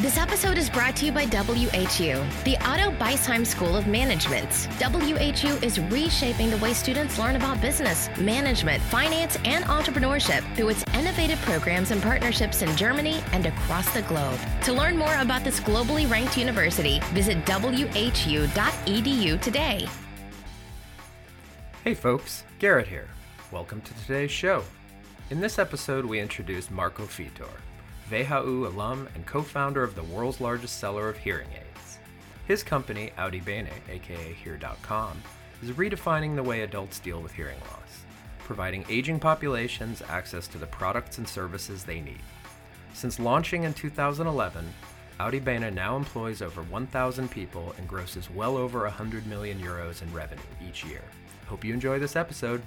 This episode is brought to you by WHU, the Otto Beisheim School of Management. WHU is reshaping the way students learn about business, management, finance, and entrepreneurship through its innovative programs and partnerships in Germany and across the globe. To learn more about this globally ranked university, visit whu.edu today. Hey folks, Garrett here. Welcome to today's show. In this episode, we introduce Marco Vietor. WHU alum and co founder of the world's largest seller of hearing aids. His company, audibene, aka Hear.com, is redefining the way adults deal with hearing loss, providing aging populations access to the products and services they need. Since launching in 2011, audibene now employs over 1,000 people and grosses well over 100 million euros in revenue each year. Hope you enjoy this episode.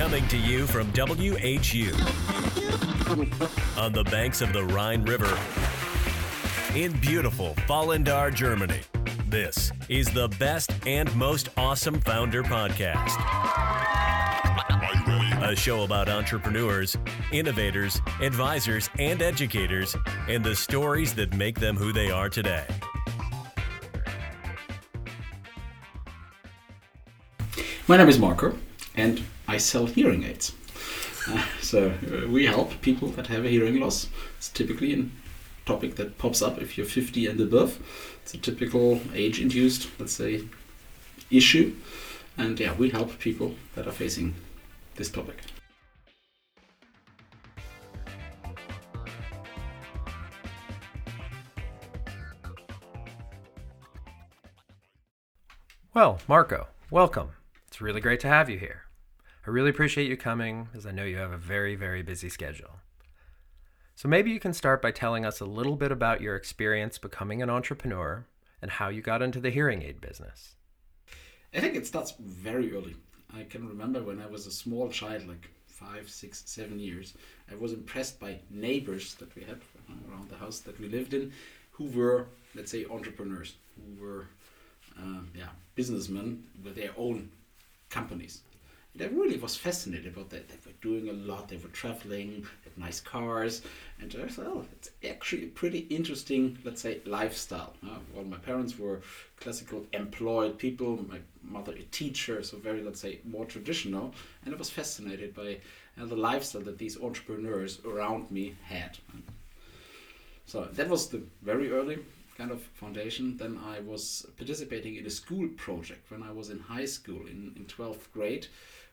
Coming to you from WHU on the banks of the Rhine River in beautiful Vallendar, Germany. This is the best and most awesome founder podcast. A show about entrepreneurs, innovators, advisors, and educators, and the stories that make them who they are today. My name is Marco, and I sell hearing aids. Uh, so uh, we help people that have a hearing loss. It's typically a topic that pops up if you're 50 and above. It's a typical age-induced, let's say, issue. And yeah, we help people that are facing this topic. Well, Marco, welcome. It's really great to have you here. I really appreciate you coming as I know you have a very, very busy schedule. So maybe you can start by telling us a little bit about your experience becoming an entrepreneur and how you got into the hearing aid business. I think it starts very early. I can remember when I was a small child, like five, six, seven years, I was impressed by neighbors that we had around the house that we lived in who were, let's say, entrepreneurs, who were, uh, yeah, businessmen with their own companies. I really was fascinated about that. They were doing a lot. They were traveling, had nice cars, and I thought, oh, it's actually a pretty interesting, let's say, lifestyle. Uh, well, my parents were classical employed people. My mother a teacher, so very, let's say, more traditional. And I was fascinated by uh, the lifestyle that these entrepreneurs around me had. So that was the very early kind of foundation. Then I was participating in a school project when I was in high school in, in 12th grade.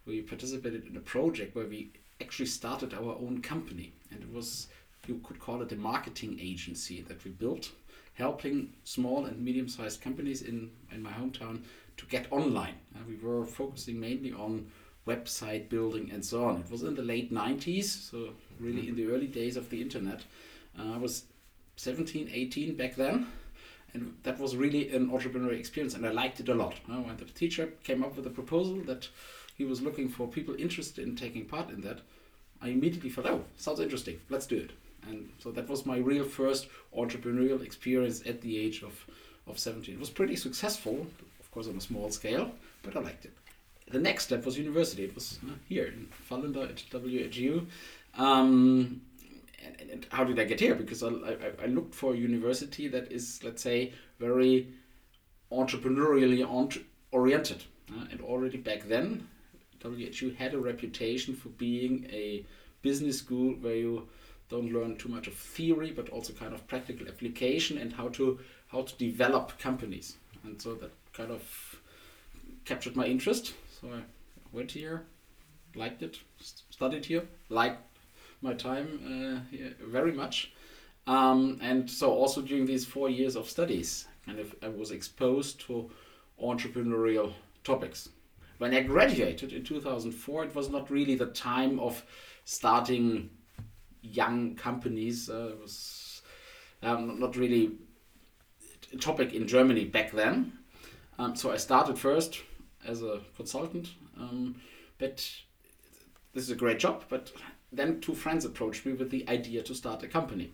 We participated in a project where we actually started our own company. And it was, you could call it a marketing agency that we built, helping small and medium sized companies in, in my hometown to get online. And we were focusing mainly on website building and so on. It was in the late 90s, so really in the early days of the internet. Uh, I was 17, 18 back then. And that was really an entrepreneurial experience, and I liked it a lot. Uh, when the teacher came up with a proposal that he was looking for people interested in taking part in that, I immediately thought, oh, sounds interesting, let's do it. And so that was my real first entrepreneurial experience at the age of, of 17. It was pretty successful, of course, on a small scale, but I liked it. The next step was university. It was uh, here in at WHU. Um, and, and, how did I get here? Because I, I, I, looked for a university that is, let's say, very entrepreneurially oriented. Uh, and already back then, WHU had a reputation for being a business school where you don't learn too much of theory, but also kind of practical application and how to how to develop companies. And so that kind of captured my interest. So I went here, liked it, studied here, liked my time uh, here very much. Um, and so also during these four years of studies, kind of I was exposed to entrepreneurial topics. When I graduated in 2004, it was not really the time of starting young companies. Uh, it was um, not really a topic in Germany back then. Um, so I started first as a consultant, um, but this is a great job, but then two friends approached me with the idea to start a company,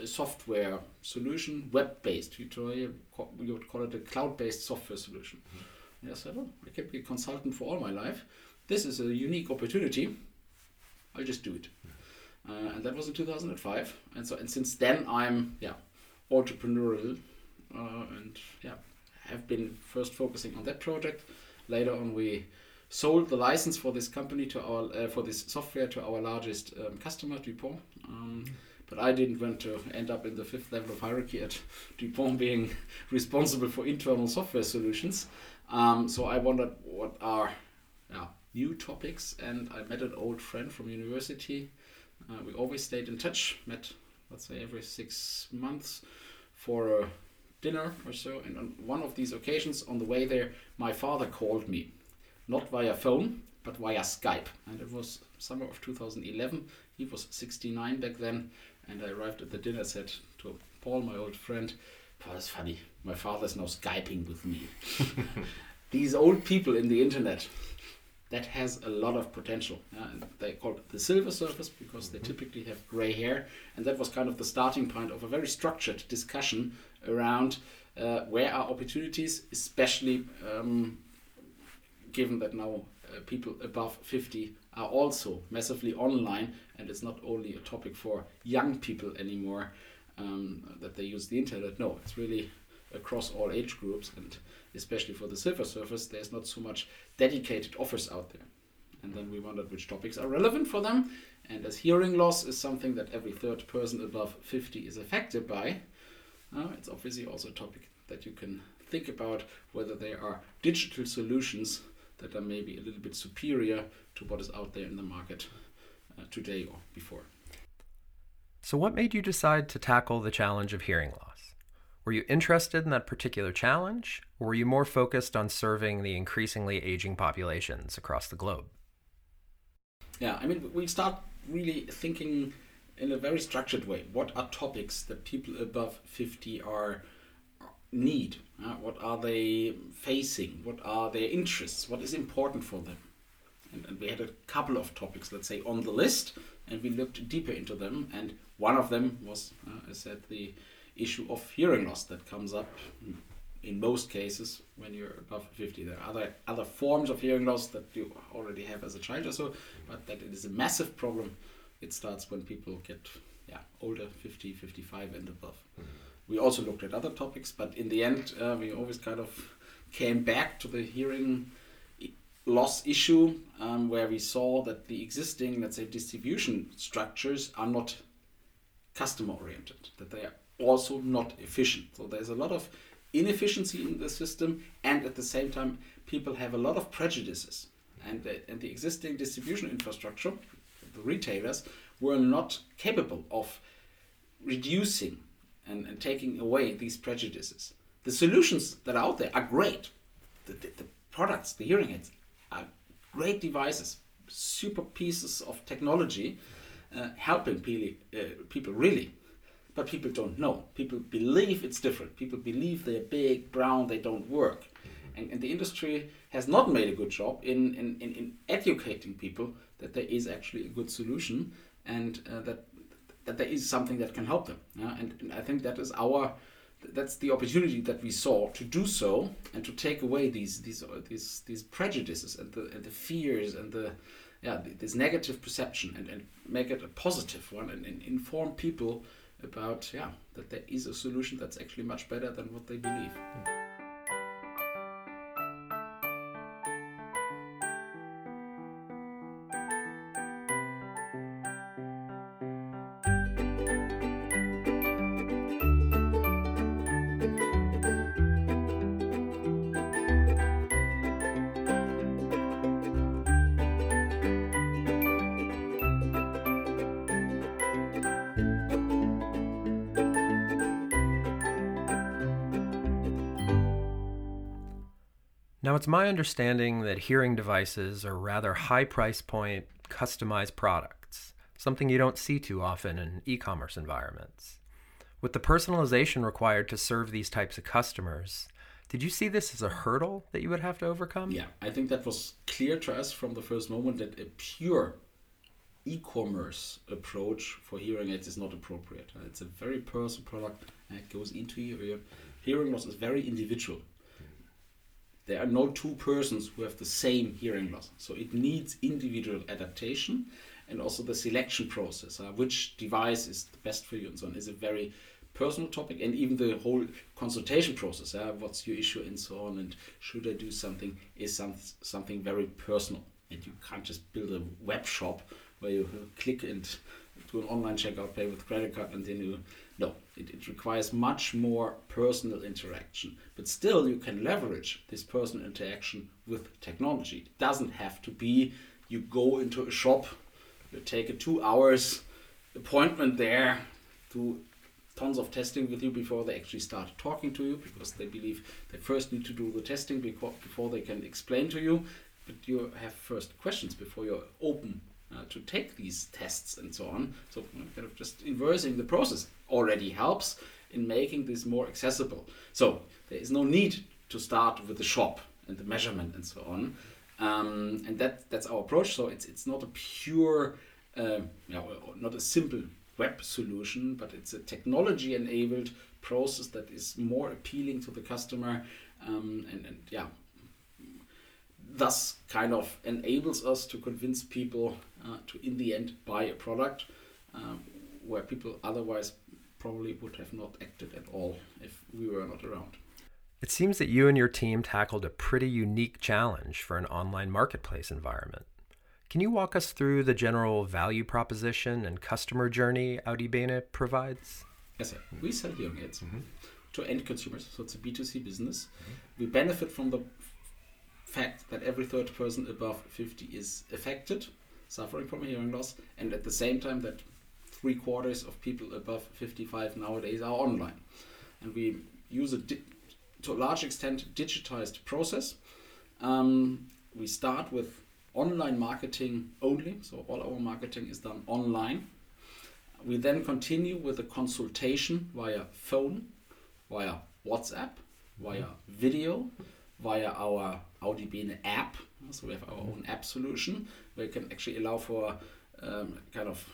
a software solution, web-based. You, would call it a cloud-based software solution. I said, "Oh, I be a consultant for all my life. This is a unique opportunity. I'll just do it." uh, and that was in 2005. And so and since then I'm yeah entrepreneurial uh, and yeah have been first focusing on that project. Later on we sold the license for this company to our uh, for this software to our largest um, customer Dupont. Um, but I didn't want to end up in the fifth level of hierarchy at Dupont being responsible for internal software solutions. Um, so I wondered what are yeah, new topics, and I met an old friend from university. Uh, we always stayed in touch, met let's say every six months for a dinner or so. And on one of these occasions, on the way there, my father called me, not via phone, but via Skype. And it was summer of 2011. He was 69 back then. And I arrived at the dinner, said to Paul, my old friend, Paul, it's funny. My father's now Skyping with me. These old people in the internet, that has a lot of potential. They call it the silver surfers because they typically have gray hair. And that was kind of the starting point of a very structured discussion around uh, where are opportunities, especially um, given that now uh, people above 50 are also massively online, and it's not only a topic for young people anymore um, that they use the internet. No, it's really across all age groups, and especially for the silver surfers, there's not so much dedicated offers out there. And then we wondered which topics are relevant for them. And as hearing loss is something that every third person above 50 is affected by, uh, it's obviously also a topic that you can think about whether there are digital solutions that are maybe a little bit superior to what is out there in the market uh, today or. So, what made you decide to tackle the challenge of hearing loss? Were you interested in that particular challenge, or were you more focused on serving the increasingly aging populations across the globe? Yeah, I mean, we start really thinking in a very structured way. What are topics that people above 50 are need? Uh, what are they facing? What are their interests? What is important for them? And, and we had a couple of topics, let's say, on the list, and we looked deeper into them. And one of them was, uh, I said, the issue of hearing loss that comes up in most cases when you're above 50. There are other, other forms of hearing loss that you already have as a child or so, but that it is a massive problem. It starts when people get yeah older, 50, 55 and above. We also looked at other topics, but in the end, uh, we always kind of came back to the hearing loss issue um, where we saw that the existing, let's say, distribution structures are not customer oriented, that they are also not efficient. So there's a lot of inefficiency in the system, and at the same time, people have a lot of prejudices. And the, and the existing distribution infrastructure, the retailers, were not capable of reducing and, and taking away these prejudices. The solutions that are out there are great. The, the, the products, the hearing aids, are great devices, super pieces of technology, uh, helping people, uh, people really. But people don't know. People believe it's different. People believe they're big, brown, they don't work. And, and the industry has not made a good job in, in, in, in educating people that there is actually a good solution and uh, that that there is something that can help them. Yeah? And, and I think that is our that's the opportunity that we saw to do so and to take away these these these these prejudices and the and the fears and the yeah this negative perception and, and make it a positive one and, and inform people about yeah that there is a solution that's actually much better than what they believe. Mm. It's my understanding that hearing devices are rather high price point, customized products, something you don't see too often in e commerce environments. With the personalization required to serve these types of customers, did you see this as a hurdle that you would have to overcome? Yeah, I think that was clear to us from the first moment that a pure e commerce approach for hearing aids is not appropriate. It's a very personal product that goes into your ear. Hearing loss is very individual there are no two persons who have the same hearing loss. So it needs individual adaptation. and also the selection process, uh, which device is the best for you and so on, is a very personal topic and even the whole consultation process uh, what's your issue and so on and should i do something is some, something very personal and you can't just build a web shop where you click and do an online checkout pay with credit card and then you no it, it requires much more personal interaction but still you can leverage this personal interaction with technology it doesn't have to be you go into a shop you take a two hours appointment there do tons of testing with you before they actually start talking to you because they believe they first need to do the testing before, they can explain to you. But you have first questions before you're open to take these tests and so on. So kind of just inversing the process already helps in making this more accessible. So there is no need to start with the shop and the measurement and so on. Um, and that that's our approach. So it's it's not a pure, uh, you know, not a simple web solution, but it's a technology enabled process that is more appealing to the customer um, and, and yeah, thus kind of enables us to convince people uh, to in the end buy a product um, where people otherwise probably would have not acted at all if we were not around. It seems that you and your team tackled a pretty unique challenge for an online marketplace environment. Can you walk us through the general value proposition and customer journey audibene provides? Yes, sir. we sell hearing aids mm-hmm. to end consumers, so it's a B2C business. Mm-hmm. We benefit from the fact that every third person above 50 is affected, suffering from hearing loss, and at the same time that three quarters of people above 55 nowadays are online. And we use a di- to a large extent digitized process. Um, we start with online marketing only, so all our marketing is done online. We then continue with a consultation via phone, via WhatsApp, via video, via our audibene app. So we have our own app solution where you can actually allow for um, kind of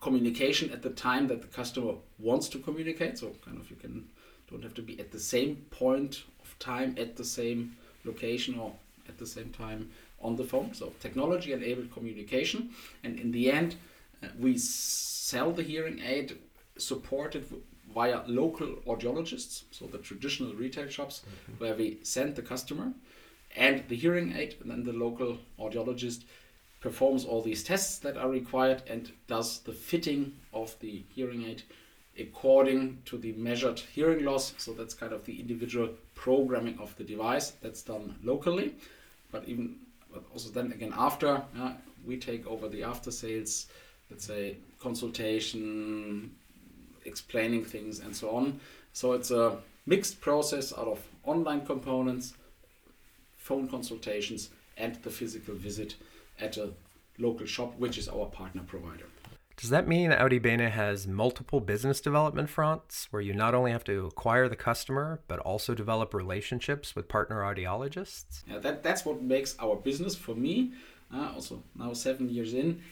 communication at the time that the customer wants to communicate. So kind of you can don't have to be at the same point of time at the same location or at the same time on the phone. So technology enabled communication. And in the end, uh, we sell the hearing aid supported via local audiologists, so the traditional retail shops, mm-hmm. where we send the customer and the hearing aid, and then the local audiologist performs all these tests that are required and does the fitting of the hearing aid according to the measured hearing loss. So that's kind of the individual programming of the device that's done locally. But even also then again after yeah, we take over the after sales let's say consultation explaining things and so on so it's a mixed process out of online components phone consultations and the physical visit at a local shop which is our partner provider does that mean audibene has multiple business development fronts where you not only have to acquire the customer, but also develop relationships with partner audiologists? Yeah, that, that's what makes our business, for me, uh, also now seven years in,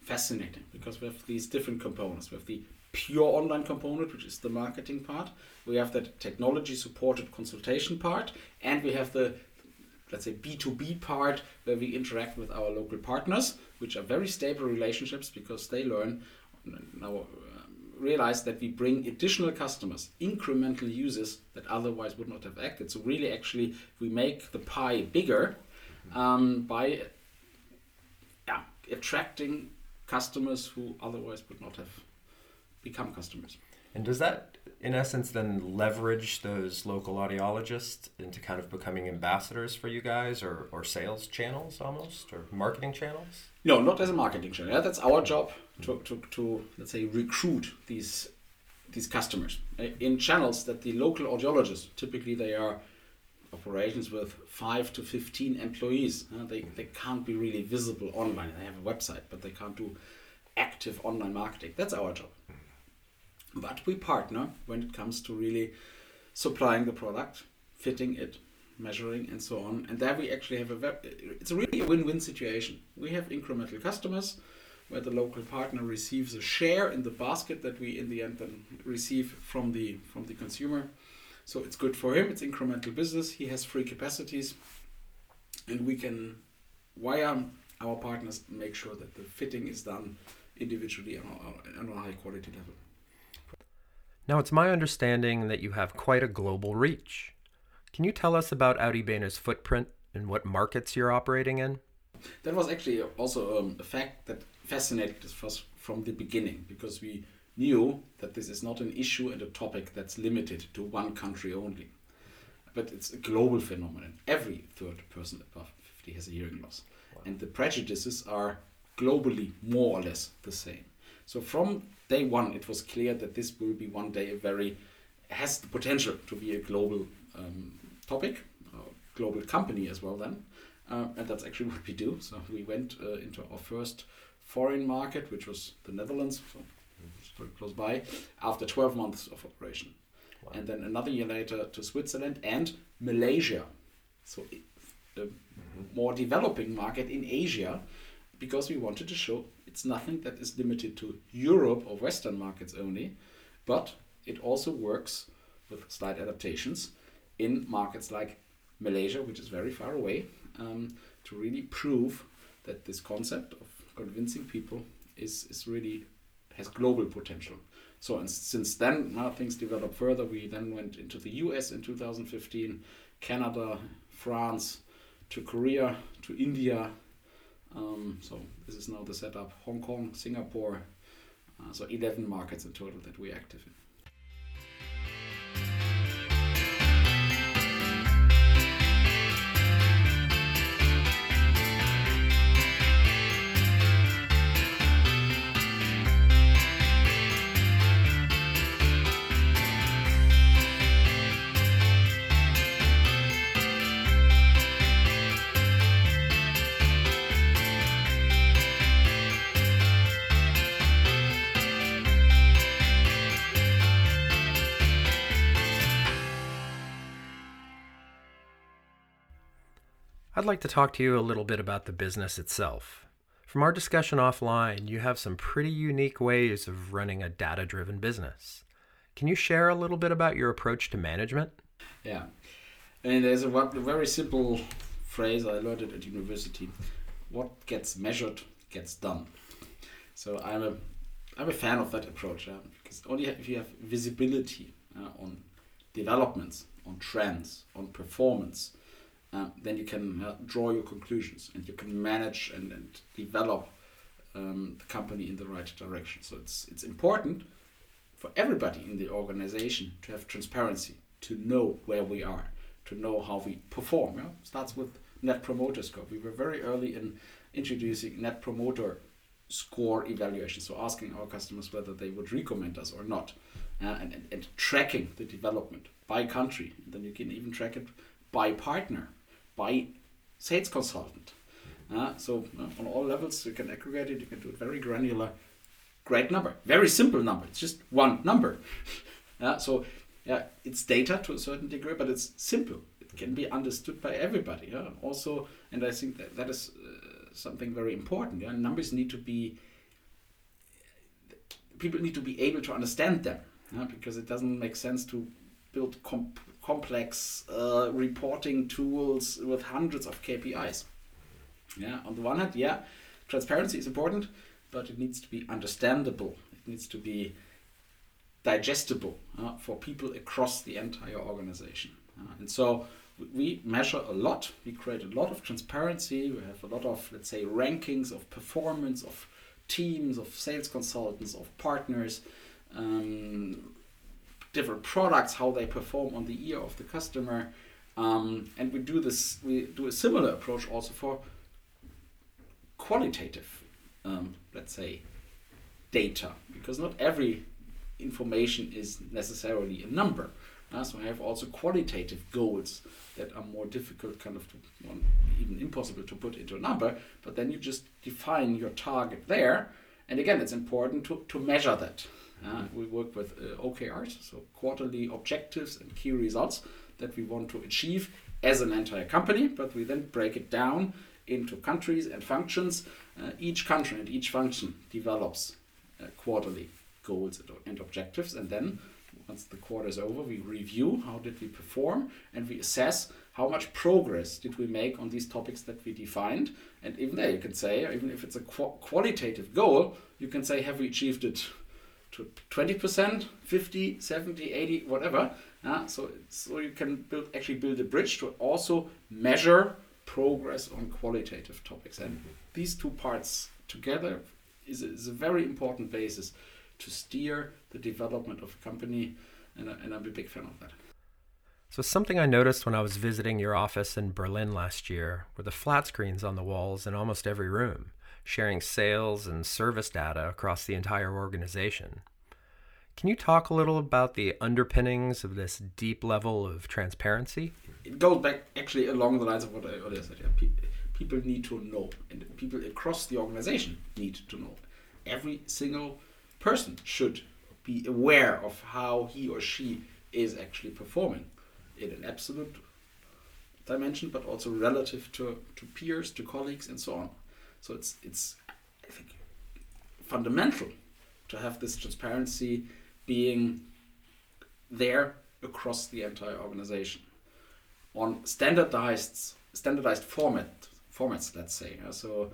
fascinating because we have these different components. We have the pure online component, which is the marketing part. We have that technology supported consultation part, and we have the let's say B2B part where we interact with our local partners, which are very stable relationships because they learn now uh, realize that we bring additional customers, incremental users that otherwise would not have acted. So really, actually, we make the pie bigger um, by yeah, attracting customers who otherwise would not have become customers. And does that, in essence, then leverage those local audiologists into kind of becoming ambassadors for you guys or, or sales channels almost or marketing channels? No, not as a marketing channel. Yeah, that's our job to, to, to, let's say, recruit these these customers. Uh, in channels that the local audiologists typically they are operations with five to 15 employees. Uh, they, they can't be really visible online. They have a website but they can't do active online marketing. That's our job but we partner when it comes to really supplying the product, fitting it, measuring, and so on. And there we actually have a very, it's really a win-win situation. We have incremental customers where the local partner receives a share in the basket that we in the end then receive from the from the consumer. So it's good for him. It's incremental business. He has free capacities, and we can via our partners make sure that the fitting is done individually on a, on a high quality level. Now, it's my understanding that you have quite a global reach. Can you tell us about audibene's footprint and what markets you're operating in? That was actually also um, a fact that fascinated us from the beginning because we knew that this is not an issue and a topic that's limited to one country only, but it's a global phenomenon. Every third person above 50 has a hearing loss, wow. and the prejudices are globally more or less the same. So from day one, it was clear that this will be one day a very has the potential to be a global um, topic, a global company as well. Then, uh, and that's actually what we do. So we went uh, into our first foreign market, which was the Netherlands, so very close by, after 12 months of operation. Wow. And then another year later to Switzerland and Malaysia. So a mm-hmm. more developing market in Asia because we wanted to show it's nothing that is limited to Europe or Western markets only, but it also works with slight adaptations in markets like Malaysia, which is very far away, um, to really prove that this concept of convincing people is, is really has global potential. So and since then, now things developed further. We then went into the US in 2015, Canada, France, to Korea, to India, um, so this is now the setup: Hong Kong, Singapore. Uh, so 11 markets in total that we're active in. I'd like to talk to you a little bit about the business itself. From our discussion offline, you have some pretty unique ways of running a data driven business. Can you share a little bit about your approach to management? Yeah. And there's a very simple phrase I learned at university what gets measured gets done. So I'm a, I'm a fan of that approach yeah? because only if you have visibility uh, on developments, on trends, on performance, uh, then you can uh, draw your conclusions and you can manage and, and develop um, the company in the right direction. So it's it's important for everybody in the organization to have transparency, to know where we are, to know how we perform. Yeah? Starts with Net Promoter Score. We were very early in introducing Net Promoter Score evaluation, so asking our customers whether they would recommend us or not, uh, and, and, and tracking the development by country. And then you can even track it by partner by sales consultant. Uh, so uh, on all levels, you can aggregate it. You can do it very granular. Great number, very simple number. It's just one number. uh, so yeah, it's data to a certain degree, but it's simple. It can be understood by everybody. Yeah? Also, and I think that that is uh, something very important. Yeah? Numbers need to be. People need to be able to understand them, yeah? because it doesn't make sense to build comp complex uh, reporting tools with hundreds of KPIs. Yeah, on the one hand, yeah, transparency is important, but it needs to be understandable. It needs to be digestible uh, for people across the entire organization. Uh, and so we measure a lot. We create a lot of transparency. We have a lot of, let's say, rankings of performance of teams, of sales consultants, of partners. Um, different products, how they perform on the ear of the customer. Um, and we do this, we do a similar approach also for qualitative, um, let's say, data, because not every information is necessarily a number. Uh, so I have also qualitative goals that are more difficult, kind of, to, well, even impossible to put into a number. But then you just define your target there, and again, it's important to, to measure that. Uh, we work with uh, OKRs, so quarterly objectives and key results that we want to achieve as an entire company, but we then break it down into countries and functions. Uh, each country and each function develops uh, quarterly goals and objectives, and then once the quarter is over, we review how did we perform and we assess how much progress did we make on these topics that we defined? And even there, you can say, even if it's a qu- qualitative goal, you can say, have we achieved it 20%, 50, 70, 80, whatever. Uh, so, so you can build actually build a bridge to also measure progress on qualitative topics. And these two parts together is a, is a very important basis to steer the development of a company. And, and I'm a big fan of that. So, something I noticed when I was visiting your office in Berlin last year were the flat screens on the walls in almost every room, sharing sales and service data across the entire organization. Can you talk a little about the underpinnings of this deep level of transparency? It goes back actually along the lines of what I earlier said. Yeah, people need to know, and people across the organization need to know. Every single person should be aware of how he or she is actually performing in an absolute dimension, but also relative to, to peers, to colleagues, and so on. So it's it's I think fundamental to have this transparency being there across the entire organization on standardized standardized format formats. Let's say so.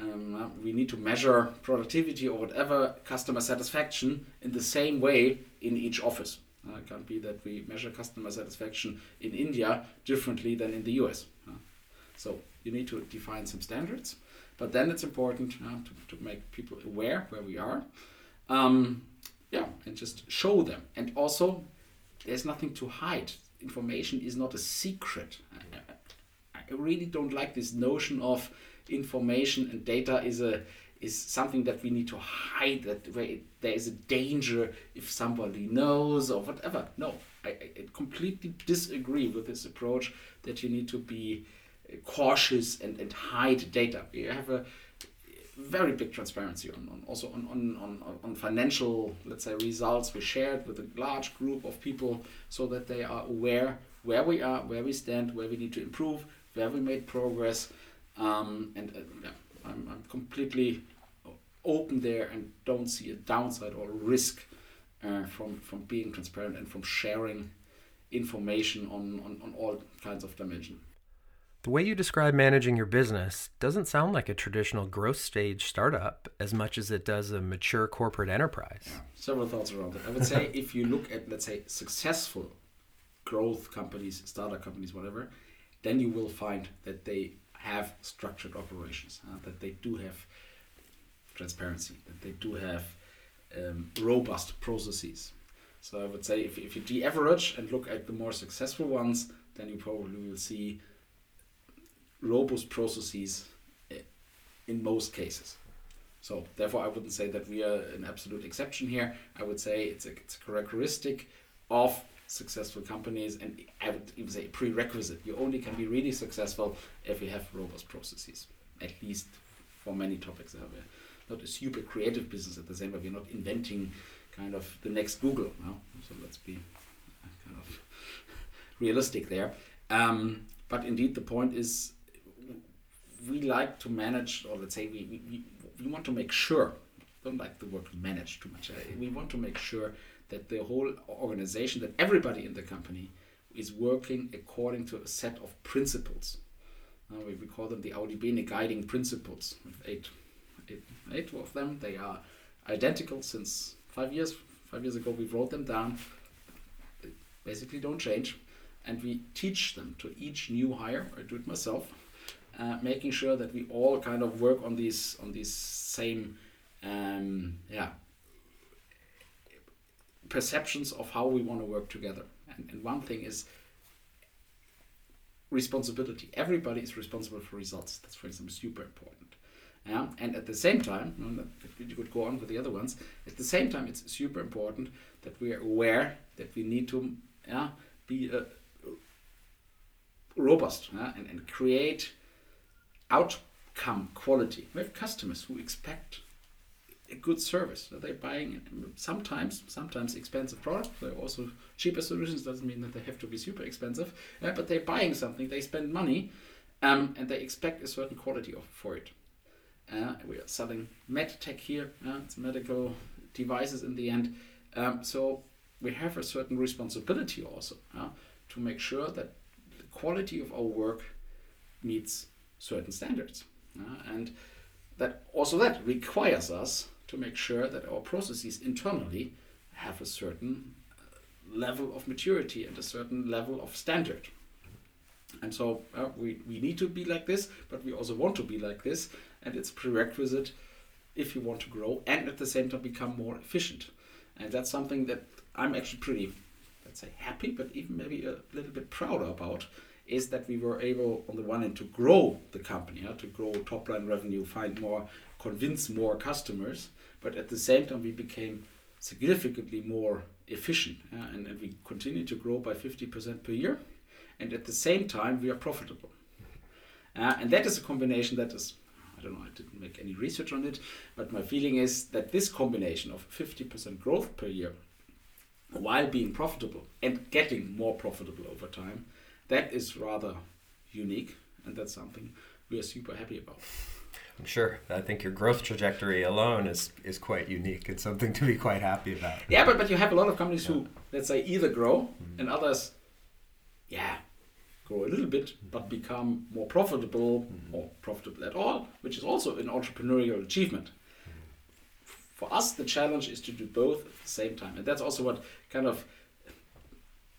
Um, we need to measure productivity or whatever customer satisfaction in the same way in each office. Uh, it can't be that we measure customer satisfaction in India differently than in the US. Uh, so you need to define some standards, but then it's important to, to make people aware where we are. Um, yeah, and just show them. And also, there's nothing to hide. Information is not a secret. I, I really don't like this notion of information and data is a is something that we need to hide that where it, there is a danger if somebody knows or whatever no I, I completely disagree with this approach that you need to be cautious and, and hide data we have a very big transparency on, on also on, on, on, on financial let's say results we shared with a large group of people so that they are aware where we are where we stand where we need to improve where we made progress um, and uh, yeah, I'm, I'm completely open there and don't see a downside or risk uh, from from being transparent and from sharing information on, on, on all kinds of dimension. The way you describe managing your business doesn't sound like a traditional growth stage startup as much as it does a mature corporate enterprise. Yeah, several thoughts around it. I would say if you look at, let's say, successful growth companies, startup companies, whatever, then you will find that they have structured operations, uh, that they do have transparency, that they do have um, robust processes. So I would say if, if you de-average and look at the more successful ones, then you probably will see robust processes eh, in most cases. So therefore, I wouldn't say that we are an absolute exception here. I would say it's a, it's a characteristic of successful companies, and I would even say prerequisite. You only can be really successful if you have robust processes, at least for many topics. We're not a super creative business at the same time. We're not inventing kind of the next Google. No? So let's be kind of realistic there. Um, but indeed, the point is we like to manage, or let's say we, we, we want to make sure, don't like the word manage too much. We want to make sure that the whole organization, that everybody in the company is working according to a set of principles. Uh, we, we call them the audibene guiding principles. Eight, eight, eight of them. They are identical since five years. Five years ago, we wrote them down. They basically don't change. And we teach them to each new hire. I do it myself, uh, making sure that we all kind of work on these on these same um, yeah perceptions of how we want to work together. And, and one thing is responsibility. Everybody is responsible for results. That's, for example, super important. Yeah? And at the same time, you could go on with the other ones, at the same time, it's super important that we are aware that we need to yeah, be uh, robust yeah? and, and create outcome quality. We have customers who expect a good service. They're buying sometimes sometimes expensive products. They're also cheaper solutions. Doesn't mean that they have to be super expensive, uh, but they're buying something. They spend money, um, and they expect a certain quality of, for it. Uh, we are selling med tech here. Uh, it's medical devices in the end. Um, so we have a certain responsibility also uh, to make sure that the quality of our work meets certain standards. Uh, and that also that requires us to make sure that our processes internally have a certain uh, level of maturity and a certain level of standard. And so uh, we, we need to be like this, but we also want to be like this, and it's prerequisite if you want to grow and at the same time become more efficient. And that's something that I'm actually pretty, let's say, happy, but even maybe a little bit prouder about is that we were able, on the one hand, to grow the company, yeah, to grow top line revenue, find more, convince more customers, but at the same time, we became significantly more efficient yeah, and, and we continue to grow by 50% per year. And at the same time, we are profitable. Uh, and that is a combination that is, I don't know, I didn't make any research on it, but my feeling is that this combination of 50% growth per year while being profitable and getting more profitable over time that is rather unique, and that's something we are super happy about. I'm sure. I think your growth trajectory alone is is quite unique It's something to be quite happy about. Yeah, but but you have a lot of companies yeah. who let's say either grow mm-hmm. and others, yeah, grow a little bit but become more profitable mm-hmm. or profitable at all, which is also an entrepreneurial achievement. Mm-hmm. For us, the challenge is to do both at the same time, and that's also what kind of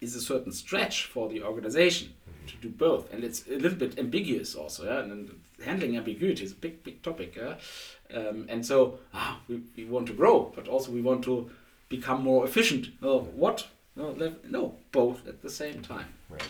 is a certain stretch for the organization to do both, and it's a little bit ambiguous also. Yeah, and handling ambiguity is a big, big topic. Yeah? Um, and so ah, we, we want to grow, but also we want to become more efficient. No, what? No, no, both at the same time. Right.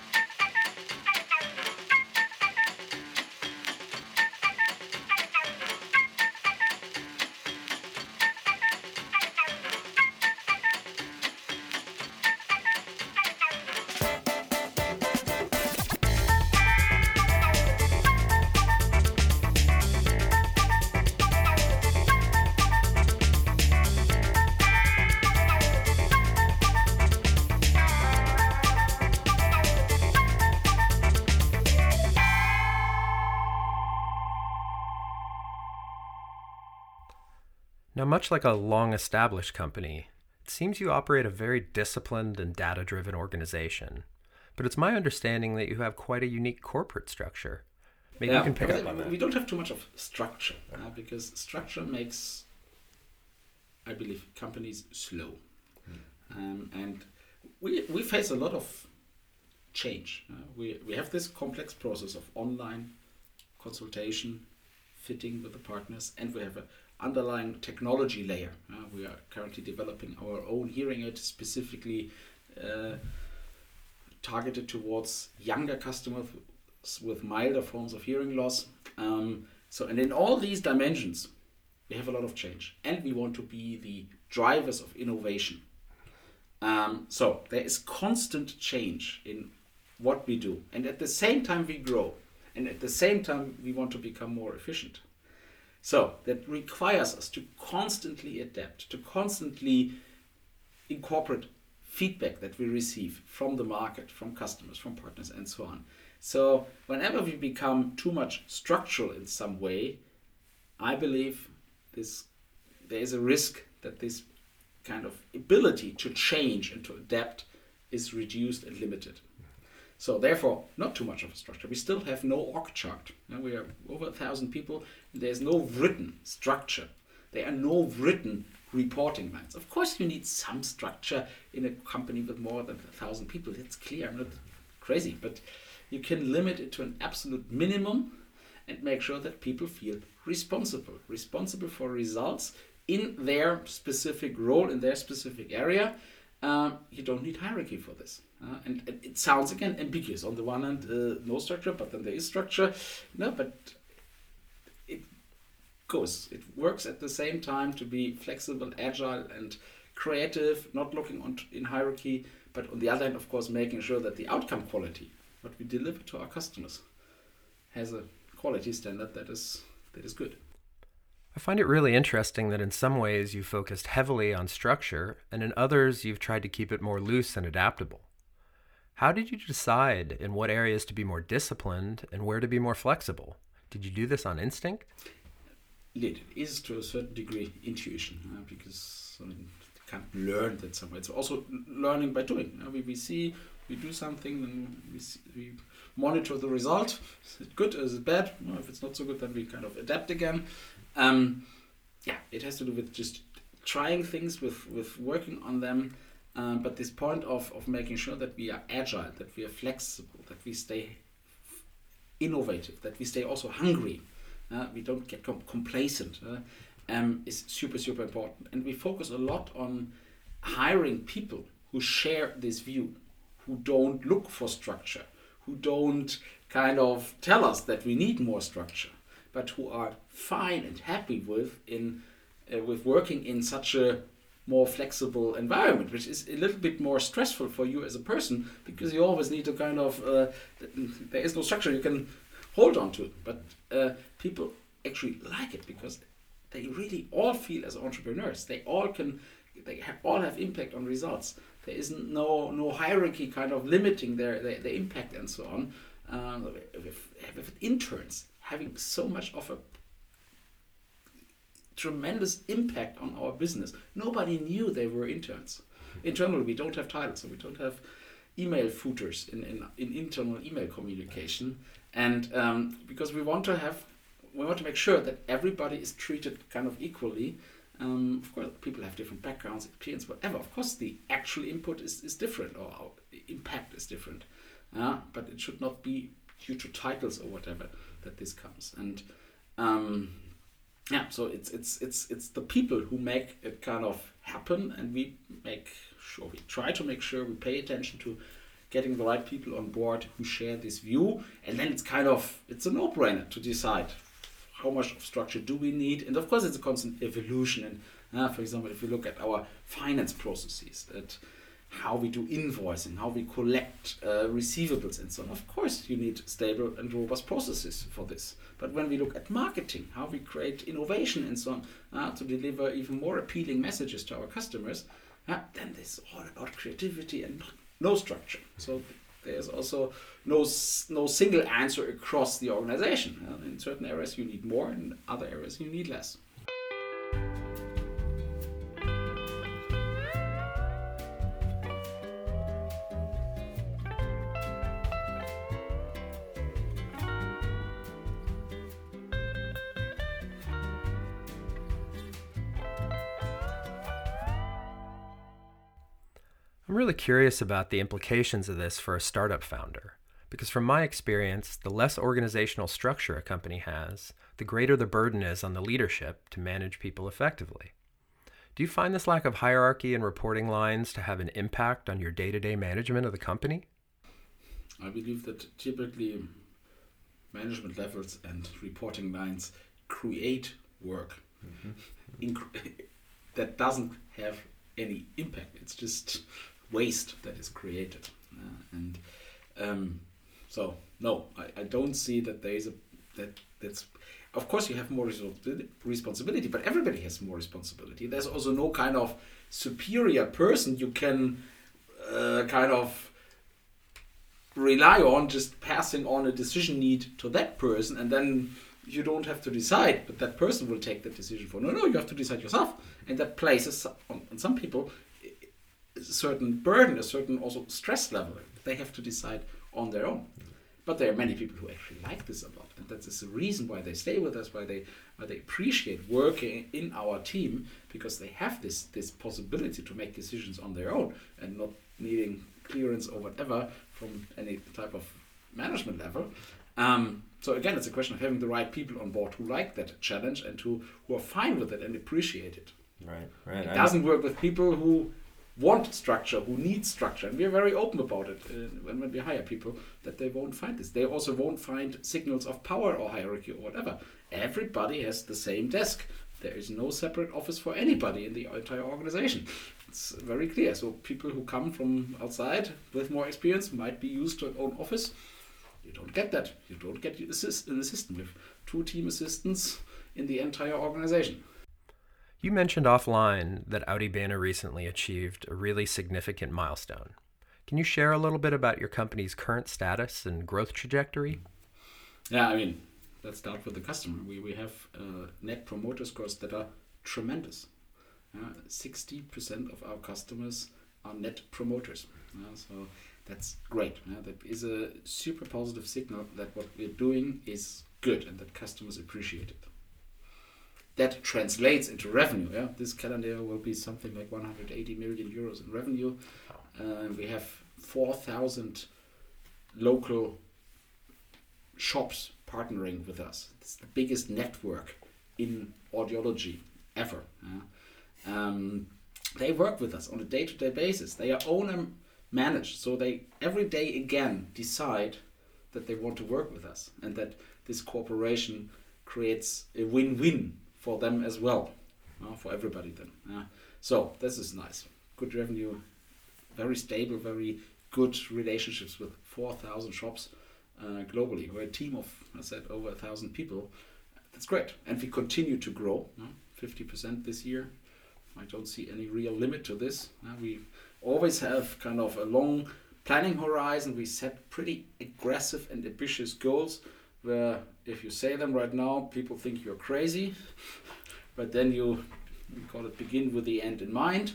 Now, much like a long established company, it seems you operate a very disciplined and data driven organization. But it's my understanding that you have quite a unique corporate structure. Maybe yeah, you can pick up on that. We don't have too much of structure uh, because structure makes, I believe, companies slow. Hmm. Um, and we, we face a lot of change. Uh, we, we have this complex process of online consultation, fitting with the partners, and we have a underlying technology layer. Uh, we are currently developing our own hearing aid specifically uh, targeted towards younger customers with milder forms of hearing loss. Um, so, and in all these dimensions, we have a lot of change, and we want to be the drivers of innovation. Um, so there is constant change in what we do, and at the same time we grow, and at the same time we want to become more efficient. So that requires us to constantly adapt, to constantly incorporate feedback that we receive from the market, from customers, from partners, and so on. So whenever we become too much structural in some way, I believe this there is a risk that this kind of ability to change and to adapt is reduced and limited. So therefore, not too much of a structure. We still have no org chart. Now we are over a thousand people. There's no written structure. There are no written reporting lines. Of course, you need some structure in a company with more than a thousand people. That's clear. I'm not crazy, but you can limit it to an absolute minimum and make sure that people feel responsible, responsible for results in their specific role, in their specific area. Um, you don't need hierarchy for this. Uh, and, and, it sounds again ambiguous. On the one hand, uh, no structure, but then there is structure. No, but it goes. It works at the same time to be flexible, agile, and creative. Not looking on in hierarchy, but on the other hand, of course, making sure that the outcome quality, what we deliver to our customers, has a quality standard that is that is good. I find it really interesting that in some ways you focused heavily on structure, and in others you've tried to keep it more loose and adaptable. How did you decide in what areas to be more disciplined and where to be more flexible? Did you do this on instinct? It is to a certain degree intuition uh, because I mean, you can't learn that somewhere. It's also learning by doing. Uh, we, we see, we do something, then we, see, we monitor the result. Is it good? Is it bad? Well, if it's not so good, then we kind of adapt again. Um, yeah, it has to do with just trying things, with with working on them. Um, but this point of, of making sure that we are agile, that we are flexible, that we stay innovative, that we stay also hungry, uh, we don't get com- complacent, uh, um, is super, super important. And we focus a lot on hiring people who share this view, who don't look for structure, who don't kind of tell us that we need more structure, but who are fine and happy with in uh, with working in such a more flexible environment, which is a little bit more stressful for you as a person because you always need to kind of uh, there is no structure you can hold on to. But uh, people actually like it because they really all feel as entrepreneurs. They all can they have, all have impact on results. There isn't no no hierarchy kind of limiting their their, their impact and so on. Um, with, with interns having so much of a tremendous impact on our business. Nobody knew they were interns. Internally, we don't have titles, so we don't have email footers in, in, in internal email communication. And um, because we want to have, we want to make sure that everybody is treated kind of equally. Um, of course, people have different backgrounds, experience, whatever. Of course, the actual input is, is different or our impact is different. Uh, but it should not be due to titles or whatever that this comes. And um, yeah so it's it's it's it's the people who make it kind of happen and we make sure we try to make sure we pay attention to getting the right people on board who share this view. And then it's kind of it's a no-brainer to decide how much of structure do we need. And of course it's a constant evolution. And uh, for example if you look at our finance processes that how we do invoicing, how we collect uh, receivables, and so on. Of course, you need stable and robust processes for this. But when we look at marketing, how we create innovation and so on uh, to deliver even more appealing messages to our customers, uh, then this is all about creativity and no structure. So there's also no no single answer across the organization. In certain areas, you need more, in other areas, you need less. I'm really curious about the implications of this for a startup founder. Because from my experience, the less organizational structure a company has, the greater the burden is on the leadership to manage people effectively. Do you find this lack of hierarchy and reporting lines to have an impact on your day to day management of the company? I believe that typically management levels and reporting lines create work mm-hmm. that doesn't have any impact. It's just waste that is created. Uh, and um, so, no, I, I don't see that there is a that that's. Of course, you have more responsibility, but everybody has more responsibility. There's also no kind of superior person you can uh, kind of rely on just passing on a decision need to that person and then you don't have to decide but that person will take the decision for no no you have to decide yourself and that places on, on some people a certain burden, a certain also stress level. They have to decide on their own. But there are many people who actually like this a lot, and that is the reason why they stay with us, why they why they appreciate working in our team because they have this this possibility to make decisions on their own and not needing clearance or whatever from any type of management level. Um, so again, it's a question of having the right people on board who like that challenge and who, who are fine with it and appreciate it. Right, right. It doesn't work with people who want structure, who need structure. And we're very open about it uh, when, when we hire people that they won't find this. They also won't find signals of power or hierarchy or whatever. Everybody has the same desk. There is no separate office for anybody in the entire organization. It's very clear. So people who come from outside with more experience might be used to an own office. You don't get that. You don't get an assistant with two team assistants in the entire organization. You mentioned offline that audibene recently achieved a really significant milestone. Can you share a little bit about your company's current status and growth trajectory? Yeah, I mean, let's start with the customer. We, we have uh, net promoter scores that are tremendous. Uh, 60% of our customers are net promoters. Uh, so That's great. That is a super positive signal that what we're doing is good and that customers appreciate it. That translates into revenue. Yeah, this calendar year will be something like 180 million euros in revenue. Uh, we have 4,000 local shops partnering with us. It's the biggest network in audiology ever. Yeah? Um, they work with us on a day-to-day basis. They are owner managed, so they every day again decide that they want to work with us and that this cooperation creates a win-win for them as well, uh, for everybody then. Uh, so this is nice. Good revenue, very stable, very good relationships with 4,000 shops uh, globally. We're a team of, I said, over a thousand people. That's great, and we continue to grow. 50% this year. I don't see any real limit to this. We always have kind of a long planning horizon. We set pretty aggressive and ambitious goals where if you say them right now, people think you're crazy. But then you, we call it begin with the end in mind.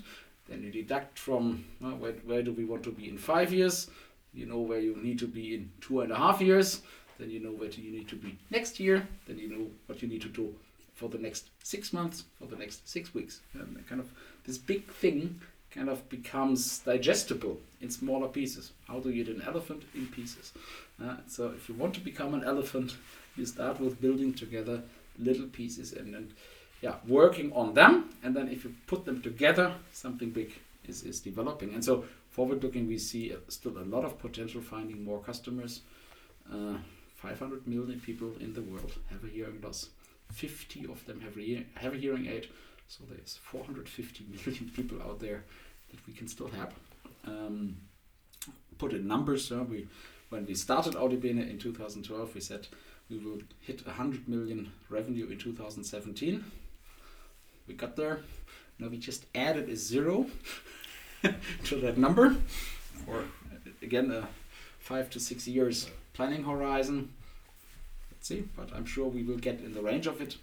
Then you deduct from well, where, where do we want to be in five years? You know where you need to be in two and a half years. Then you know where you need to be next year. Then you know what you need to do for the next six months, for the next six weeks. And kind of this big thing kind of becomes digestible in smaller pieces. How do you eat an elephant in pieces? Uh, so if you want to become an elephant, you start with building together little pieces and then yeah, working on them. And then if you put them together, something big is, is developing. And so forward looking, we see still a lot of potential finding more customers. Uh, 500 million people in the world have a hearing loss. 50 of them have have a hearing aid. So there's 450 million people out there that we can still help. Um, put in numbers, uh, we when we started audibene in 2012, we said we will hit 100 million revenue in 2017. We got there. Now we just added a zero to that number for again a five to six years planning horizon. Let's see, but I'm sure we will get in the range of it.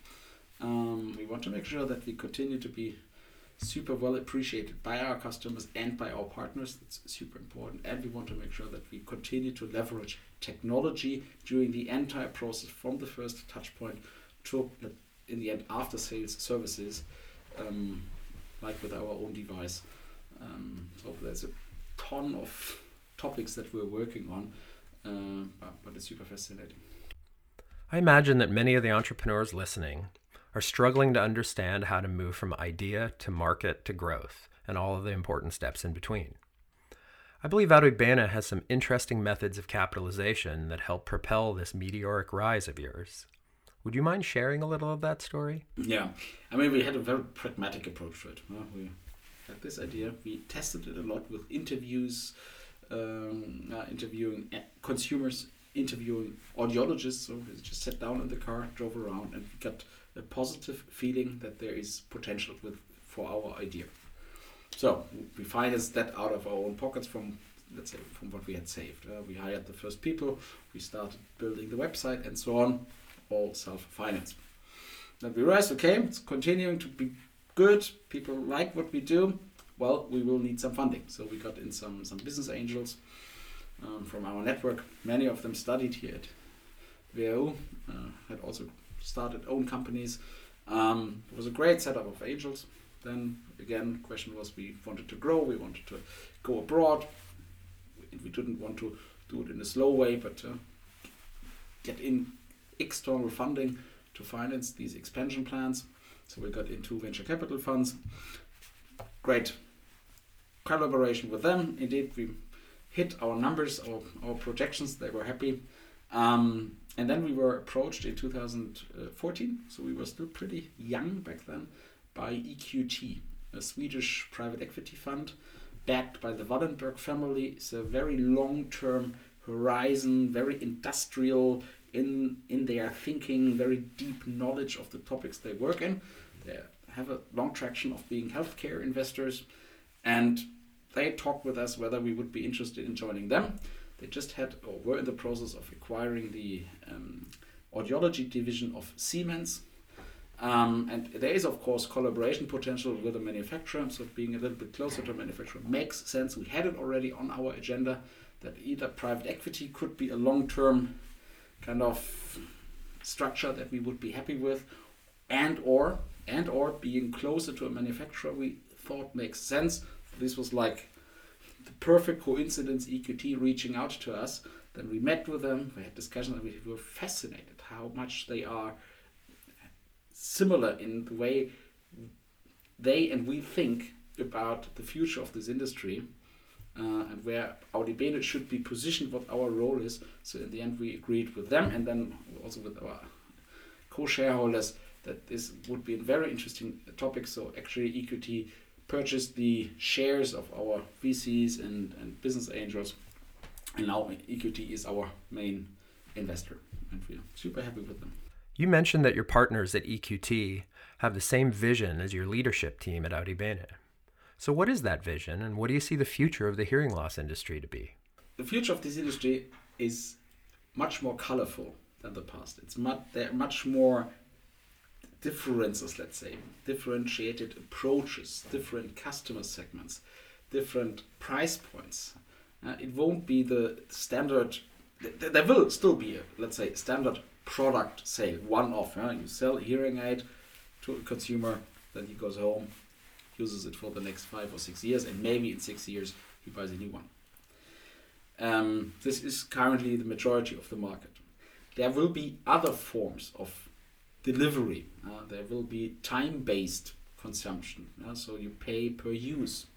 Um, we want to make sure that we continue to be super well appreciated by our customers and by our partners. That's super important. And we want to make sure that we continue to leverage technology during the entire process from the first touch point to, in the end, after sales services, um, like with our own device. Um, so there's a ton of topics that we're working on, uh, but, but it's super fascinating. I imagine that many of the entrepreneurs listening are struggling to understand how to move from idea to market to growth and all of the important steps in between. I believe audibene has some interesting methods of capitalization that help propel this meteoric rise of yours. Would you mind sharing a little of that story? Yeah, I mean, we had a very pragmatic approach to it. we had this idea, we tested it a lot with interviews, um, uh, interviewing consumers, interviewing audiologists. So we just sat down in the car, drove around, and we got a positive feeling that there is potential with for our idea. So we financed that out of our own pockets from let's say from what we had saved. Uh, we hired the first people, we started building the website and so on, all self-financed. Then we realized, okay, it's continuing to be good. People like what we do. Well, we will need some funding. So we got in some some business angels um, from our network. Many of them studied here at WHU, uh, had also started own companies. Um, it was a great setup of angels. Then again, question was we wanted to grow, we wanted to go abroad. We didn't want to do it in a slow way, but uh, get in external funding to finance these expansion plans. So we got into venture capital funds. Great collaboration with them. Indeed, we hit our numbers, our, our projections. They were happy. Um, and then we were approached in 2014, so we were still pretty young back then, by EQT, a Swedish private equity fund backed by the Wallenberg family. It's a very long term horizon, very industrial in, in their thinking, very deep knowledge of the topics they work in. They have a long traction of being healthcare investors, and they talked with us whether we would be interested in joining them. They just had or were in the process of acquiring the um, audiology division of Siemens. Um, and there is, of course, collaboration potential with the manufacturer. So being a little bit closer to a manufacturer makes sense. We had it already on our agenda. that either private equity could be a long-term kind of structure that we would be happy with, and or and or being closer to a manufacturer we thought makes sense. This was like the perfect coincidence. EQT reaching out to us. Then we met with them. We had discussions, and we were fascinated how much they are similar in the way they and we think about the future of this industry uh, and where audibene should be positioned, what our role is. So in the end, we agreed with them and then also with our co-shareholders that this would be a very interesting topic. So actually, EQT purchased the shares of our VCs and, and business angels, and now EQT is our main investor, and we're super happy with them. You mentioned that your partners at EQT have the same vision as your leadership team at audibene. So, what is that vision, and what do you see the future of the hearing loss industry to be? The future of this industry is much more colorful than the past. It's much there are much more differences, let's say, differentiated approaches, different customer segments, different price points. Uh, it won't be the standard. Th- there will still be a, let's say, standard product sale, one off. Yeah? You sell a hearing aid to a consumer, then he goes home, uses it for the next five or six years, and maybe in six years he buys a new one. Um, this is currently the majority of the market. There will be other forms of delivery. Uh, there will be time-based consumption, uh, so you pay per use.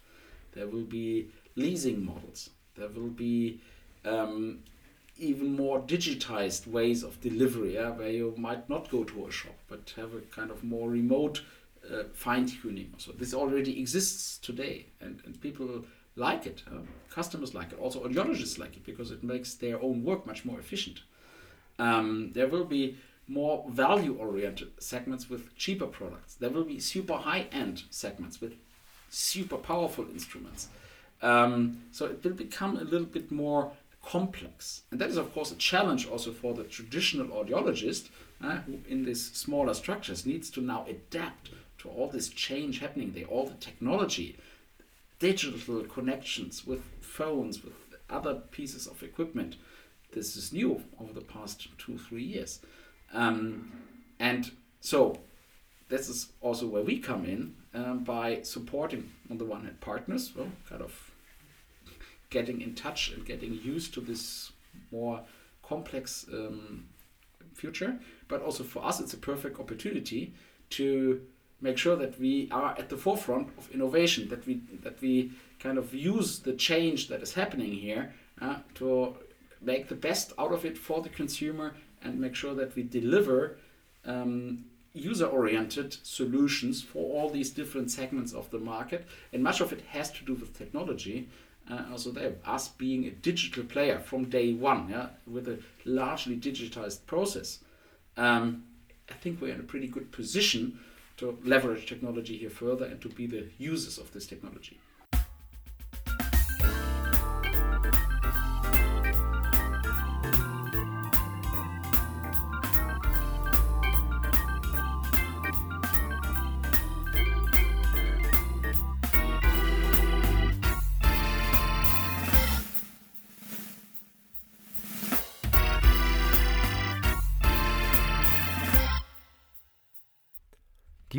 There will be leasing models. There will be um, even more digitized ways of delivery, where you might not go to a shop but have a kind of more remote uh, fine tuning. So this already exists today, and, and people like it. Um, customers like it. Also, audiologists like it because it makes their own work much more efficient. Um, there will be more value oriented segments with cheaper products. There will be super high end segments with super powerful instruments. Um, so it will become a little bit more complex. And that is, of course, a challenge also for the traditional audiologist uh, who, in these smaller structures, needs to now adapt to all this change happening there, all the technology, digital connections with phones, with other pieces of equipment. This is new over the past two, three years. Um, and so this is also where we come in um, by supporting, on the one hand, partners, well, kind of getting in touch and getting used to this more complex um, future. But also for us, it's a perfect opportunity to make sure that we are at the forefront of innovation, that we that we kind of use the change that is happening here uh, to make the best out of it for the consumer and make sure that we deliver um, user-oriented solutions for all these different segments of the market. And much of it has to do with technology. Uh, also there, us being a digital player from day one, yeah, with a largely digitized process. Um, I think we're in a pretty good position to leverage technology here further and to be the users of this technology.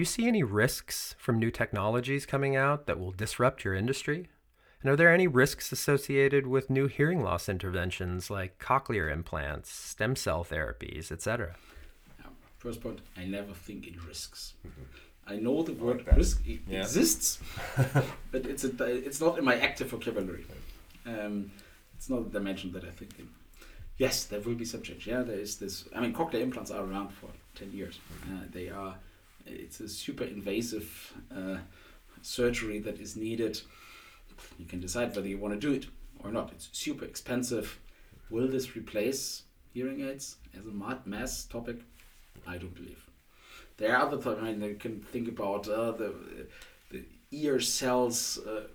You see any risks from new technologies coming out that will disrupt your industry? And are there any risks associated with new hearing loss interventions like cochlear implants, stem cell therapies, etc.? First point, I never think in risks. Mm-hmm. I know the word like risk yeah. exists, but it's a, it's not in my active vocabulary. Um, it's not a dimension that I think in. Yes, there will be some change. Yeah, there is this. I mean, cochlear implants are around for ten years. Mm-hmm. Uh, they are it's a super invasive uh, surgery that is needed. You can decide whether you want to do it or not. It's super expensive. Will this replace hearing aids as a mass topic? I don't believe. There are other things. I mean, you can think about uh, the the ear cells uh,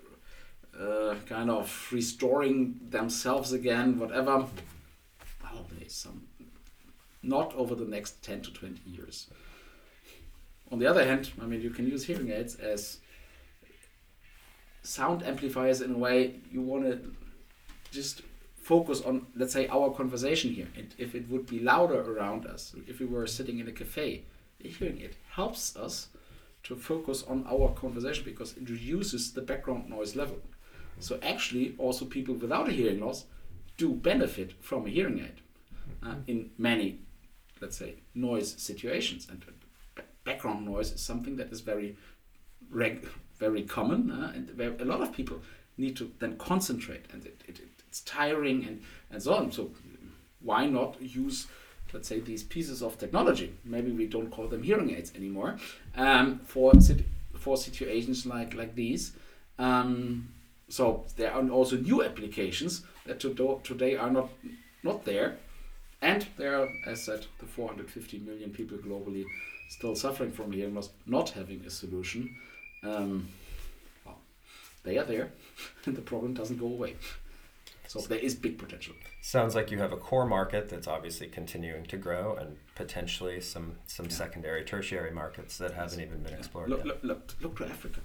uh, kind of restoring themselves again, whatever. Well, some. Not over the next 10 to 20 years. On the other hand, I mean, you can use hearing aids as sound amplifiers in a way you want to just focus on, let's say, our conversation here. And if it would be louder around us, if we were sitting in a cafe, hearing it helps us to focus on our conversation because it reduces the background noise level. So actually, also people without a hearing loss do benefit from a hearing aid uh, in many, let's say, noise situations. And background noise is something that is very, reg- very common, uh, and where a lot of people need to then concentrate, and it, it, it's tiring and, and so on. So why not use let's say these pieces of technology? Maybe we don't call them hearing aids anymore um, for for situations like like these. Um, so there are also new applications that today are not not there. And there are as said the 450 million people globally still suffering from hearing loss not having a solution um, well, they are there and the problem doesn't go away so there is big potential. Sounds like you have a core market that's obviously continuing to grow, and potentially some some yeah. secondary, tertiary markets that haven't yes. even been explored. Look, yet. look, look, look to Africa,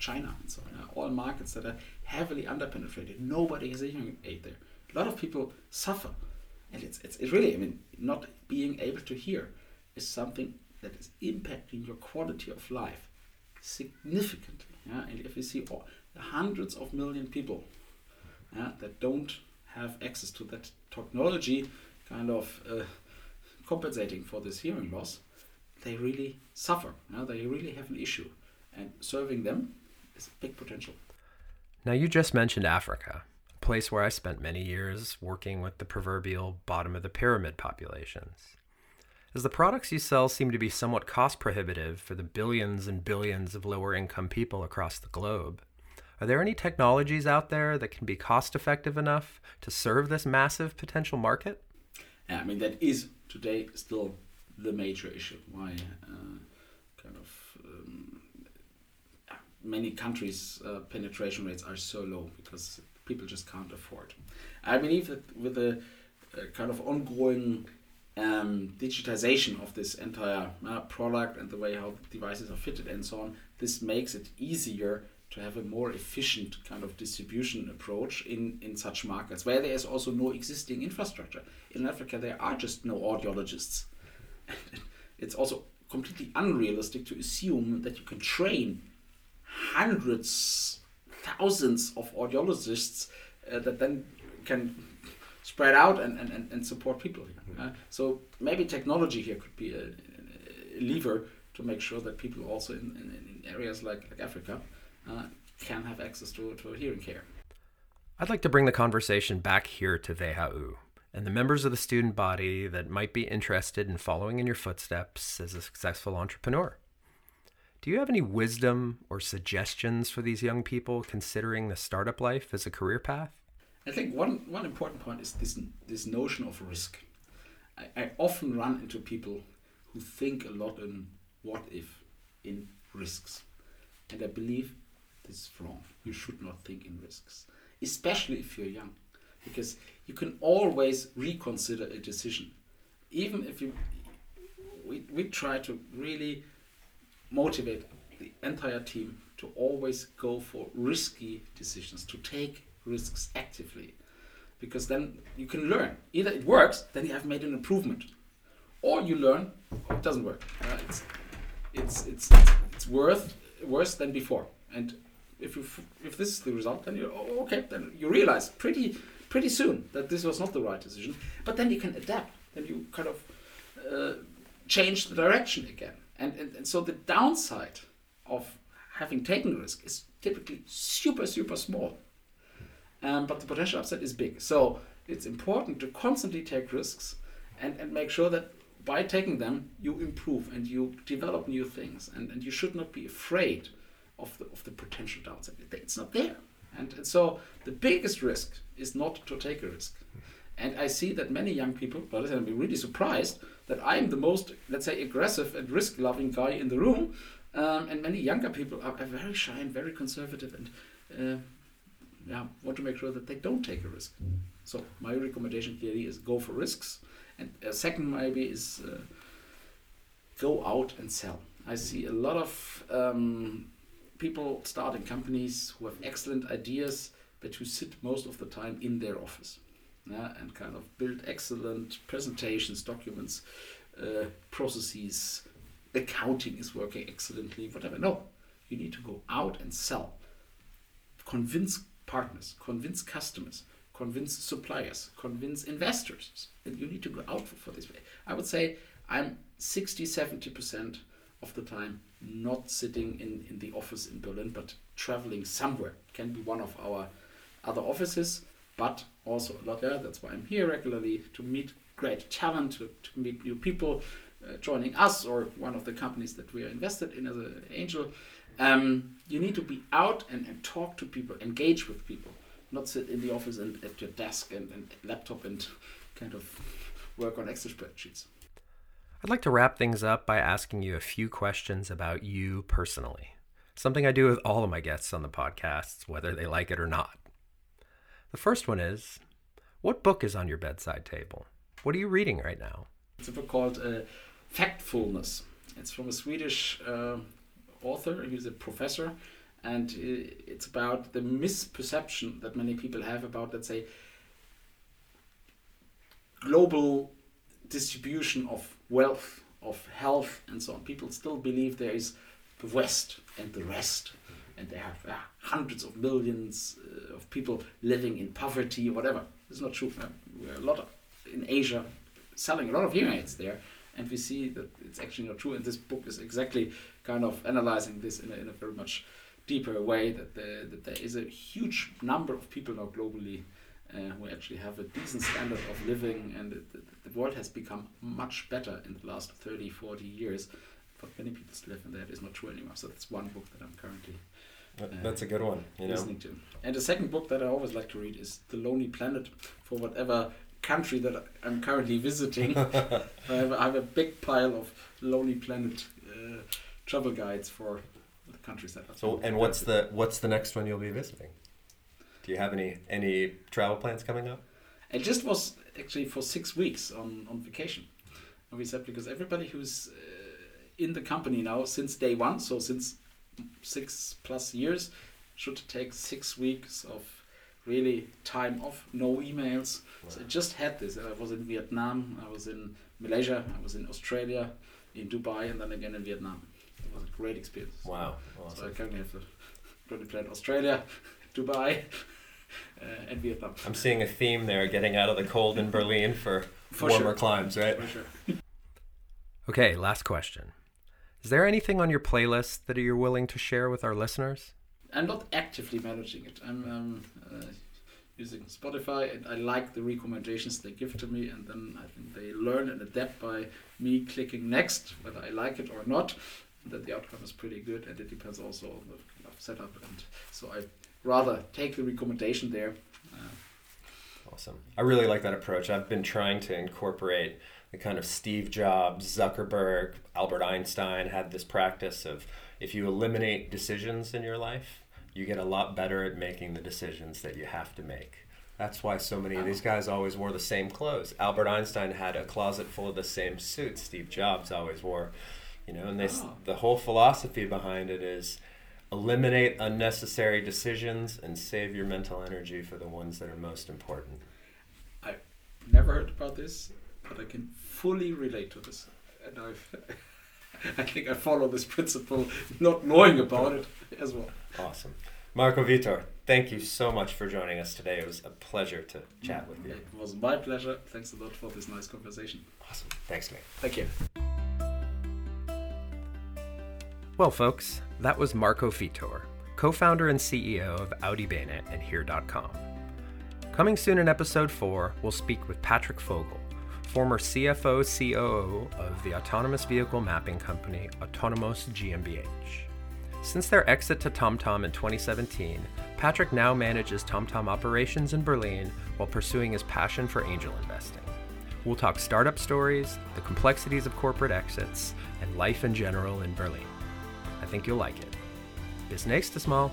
China, and so on. All markets that are heavily underpenetrated. Nobody is a hearing aid there. A lot of people suffer, and it's, it's it's really. I mean, not being able to hear is something that is impacting your quality of life significantly. Yeah? And if you see all, hundreds of million people yeah, that don't have access to that technology, kind of uh, compensating for this hearing loss, they really suffer. Yeah? They really have an issue, and serving them is a big potential. Now, you just mentioned Africa, a place where I spent many years working with the proverbial bottom of the pyramid populations. As the products you sell seem to be somewhat cost prohibitive for the billions and billions of lower income people across the globe, are there any technologies out there that can be cost effective enough to serve this massive potential market? Yeah, I mean, that is today still the major issue. Why uh, kind of um, many countries' uh, penetration rates are so low because people just can't afford. I believe that with the uh, kind of ongoing um, digitization of this entire uh, product and the way how devices are fitted and so on, this makes it easier to have a more efficient kind of distribution approach in, in such markets where there is also no existing infrastructure. In Africa, there are just no audiologists. it's also completely unrealistic to assume that you can train hundreds, thousands of audiologists uh, that then can spread out and, and, and support people. Uh, so maybe technology here could be a, a, lever to make sure that people also in, in, in areas like, like Africa uh, can have access to, to hearing care. I'd like to bring the conversation back here to WHU and the members of the student body that might be interested in following in your footsteps as a successful entrepreneur. Do you have any wisdom or suggestions for these young people considering the startup life as a career path? I think one, one important point is this, this notion of risk. I, I often run into people who think a lot in what if, in risks. And I believe this is wrong. You should not think in risks, especially if you're young, because you can always reconsider a decision. Even if you, we, we try to really motivate the entire team to always go for risky decisions, to take risks actively, because then you can learn. Either it works, then you have made an improvement, or you learn oh, it doesn't work. Uh, it's, it's, it's, it's worth worse than before. And if you if this is the result, then you oh, okay. Then you realize pretty pretty soon that this was not the right decision. But then you can adapt. Then you kind of uh, change the direction again. And, and and so the downside of having taken risk is typically super super small. Um, but the potential upside is big. So it's important to constantly take risks and, and make sure that by taking them you improve and you develop new things and, and you should not be afraid of the, of the potential downside. It's not there. And, and so the biggest risk is not to take a risk. And I see that many young people, but I'm really surprised that I'm the most, let's say, aggressive and risk loving guy in the room. Um, and many younger people are, are, very shy and very conservative and uh, yeah, want to make sure that they don't take a risk. So my recommendation clearly is go for risks. And a second maybe is uh, go out and sell. I see a lot of um, people starting companies who have excellent ideas, but who sit most of the time in their office. yeah, and kind of build excellent presentations, documents, uh, processes, accounting is working excellently, whatever. No, you need to go out and sell, convince partners, convince customers, convince suppliers, convince investors. And you need to go out for, this way. I would say I'm 60, 70% of the time not sitting in, in the office in Berlin, but traveling somewhere. Can be one of our other offices, but also a lot there. That's why I'm here regularly to meet great talent, to, to meet new people uh, joining us or one of the companies that we are invested in as an angel. Um, you need to be out and, and talk to people, engage with people, not sit in the office and at your desk and, and laptop and kind of work on Excel spreadsheets. I'd like to wrap things up by asking you a few questions about you personally. Something I do with all of my guests on the podcasts, whether they like it or not. The first one is What book is on your bedside table? What are you reading right now? It's a book called uh, Factfulness. It's from a Swedish uh, author, he's a professor, and it's about the misperception that many people have about, let's say, global distribution of wealth, of health, and so on. People still believe there is the West and the rest, and they have uh, hundreds of millions uh, of people living in poverty whatever. It's not true. Uh, we're a lot of, in Asia selling a lot of hearing aids there, and we see that it's actually not true. And this book is exactly kind of analyzing this in a, in a very much deeper way that, the, that there is a huge number of people now globally uh, who actually have a decent standard of living, and the, the, the, world has become much better in the last 30, 40 years. But many people still live, and that is not true anymore. So that's one book that I'm currently. Uh, that's a good one. You listening know? to. And the second book that I always like to read is The Lonely Planet for whatever country that I'm currently visiting. I, have, I have a big pile of Lonely Planet travel guides for the countries that. So, and what's the what's the next one you'll be visiting? Do you have any any travel plans coming up? It just was actually for six weeks on on vacation, and we said because everybody who's uh, in the company now since day one, so since six plus years, should take six weeks of really time off, no emails. Wow. So I just had this. I was in Vietnam, I was in Malaysia, I was in Australia, in Dubai, and then again in Vietnam. It was a great experience. Wow. Awesome. So I currently have to plan Australia, Dubai, uh, and Vietnam. I'm seeing a theme there, getting out of the cold in Berlin for, for warmer sure. climes, right? For sure. okay, last question. Is there anything on your playlist that you're willing to share with our listeners? I'm not actively managing it. I'm um, uh, using Spotify, and I like the recommendations they give to me, and then I think they learn and adapt by me clicking next, whether I like it or not. That the outcome is pretty good, and it depends also on the setup. And so I rather take the recommendation there. Uh, awesome. I really like that approach. I've been trying to incorporate the kind of Steve Jobs, Zuckerberg, Albert Einstein had this practice of if you eliminate decisions in your life, you get a lot better at making the decisions that you have to make. That's why so many of these guys always wore the same clothes. Albert Einstein had a closet full of the same suits. Steve Jobs always wore, you know, and this oh. the whole philosophy behind it is eliminate unnecessary decisions and save your mental energy for the ones that are most important. I've never heard about this, but I can fully relate to this. And I've I think I follow this principle not knowing about it as well. Awesome. Marco Vietor, thank you so much for joining us today. It was a pleasure to chat with you. It was my pleasure. Thanks a lot for this nice conversation. Awesome. Thanks, mate. Thank you. Well, folks, that was Marco Vietor, co founder and CEO of audibene and Hear.com. Coming soon in episode 4, we'll speak with Patrick Fogel, former CFO COO of the autonomous vehicle mapping company Autonomos GmbH. Since their exit to TomTom in 2017, Patrick now manages TomTom operations in Berlin while pursuing his passion for angel investing. We'll talk startup stories, the complexities of corporate exits, and life in general in Berlin. Think you'll like it. Bis nächstes Mal.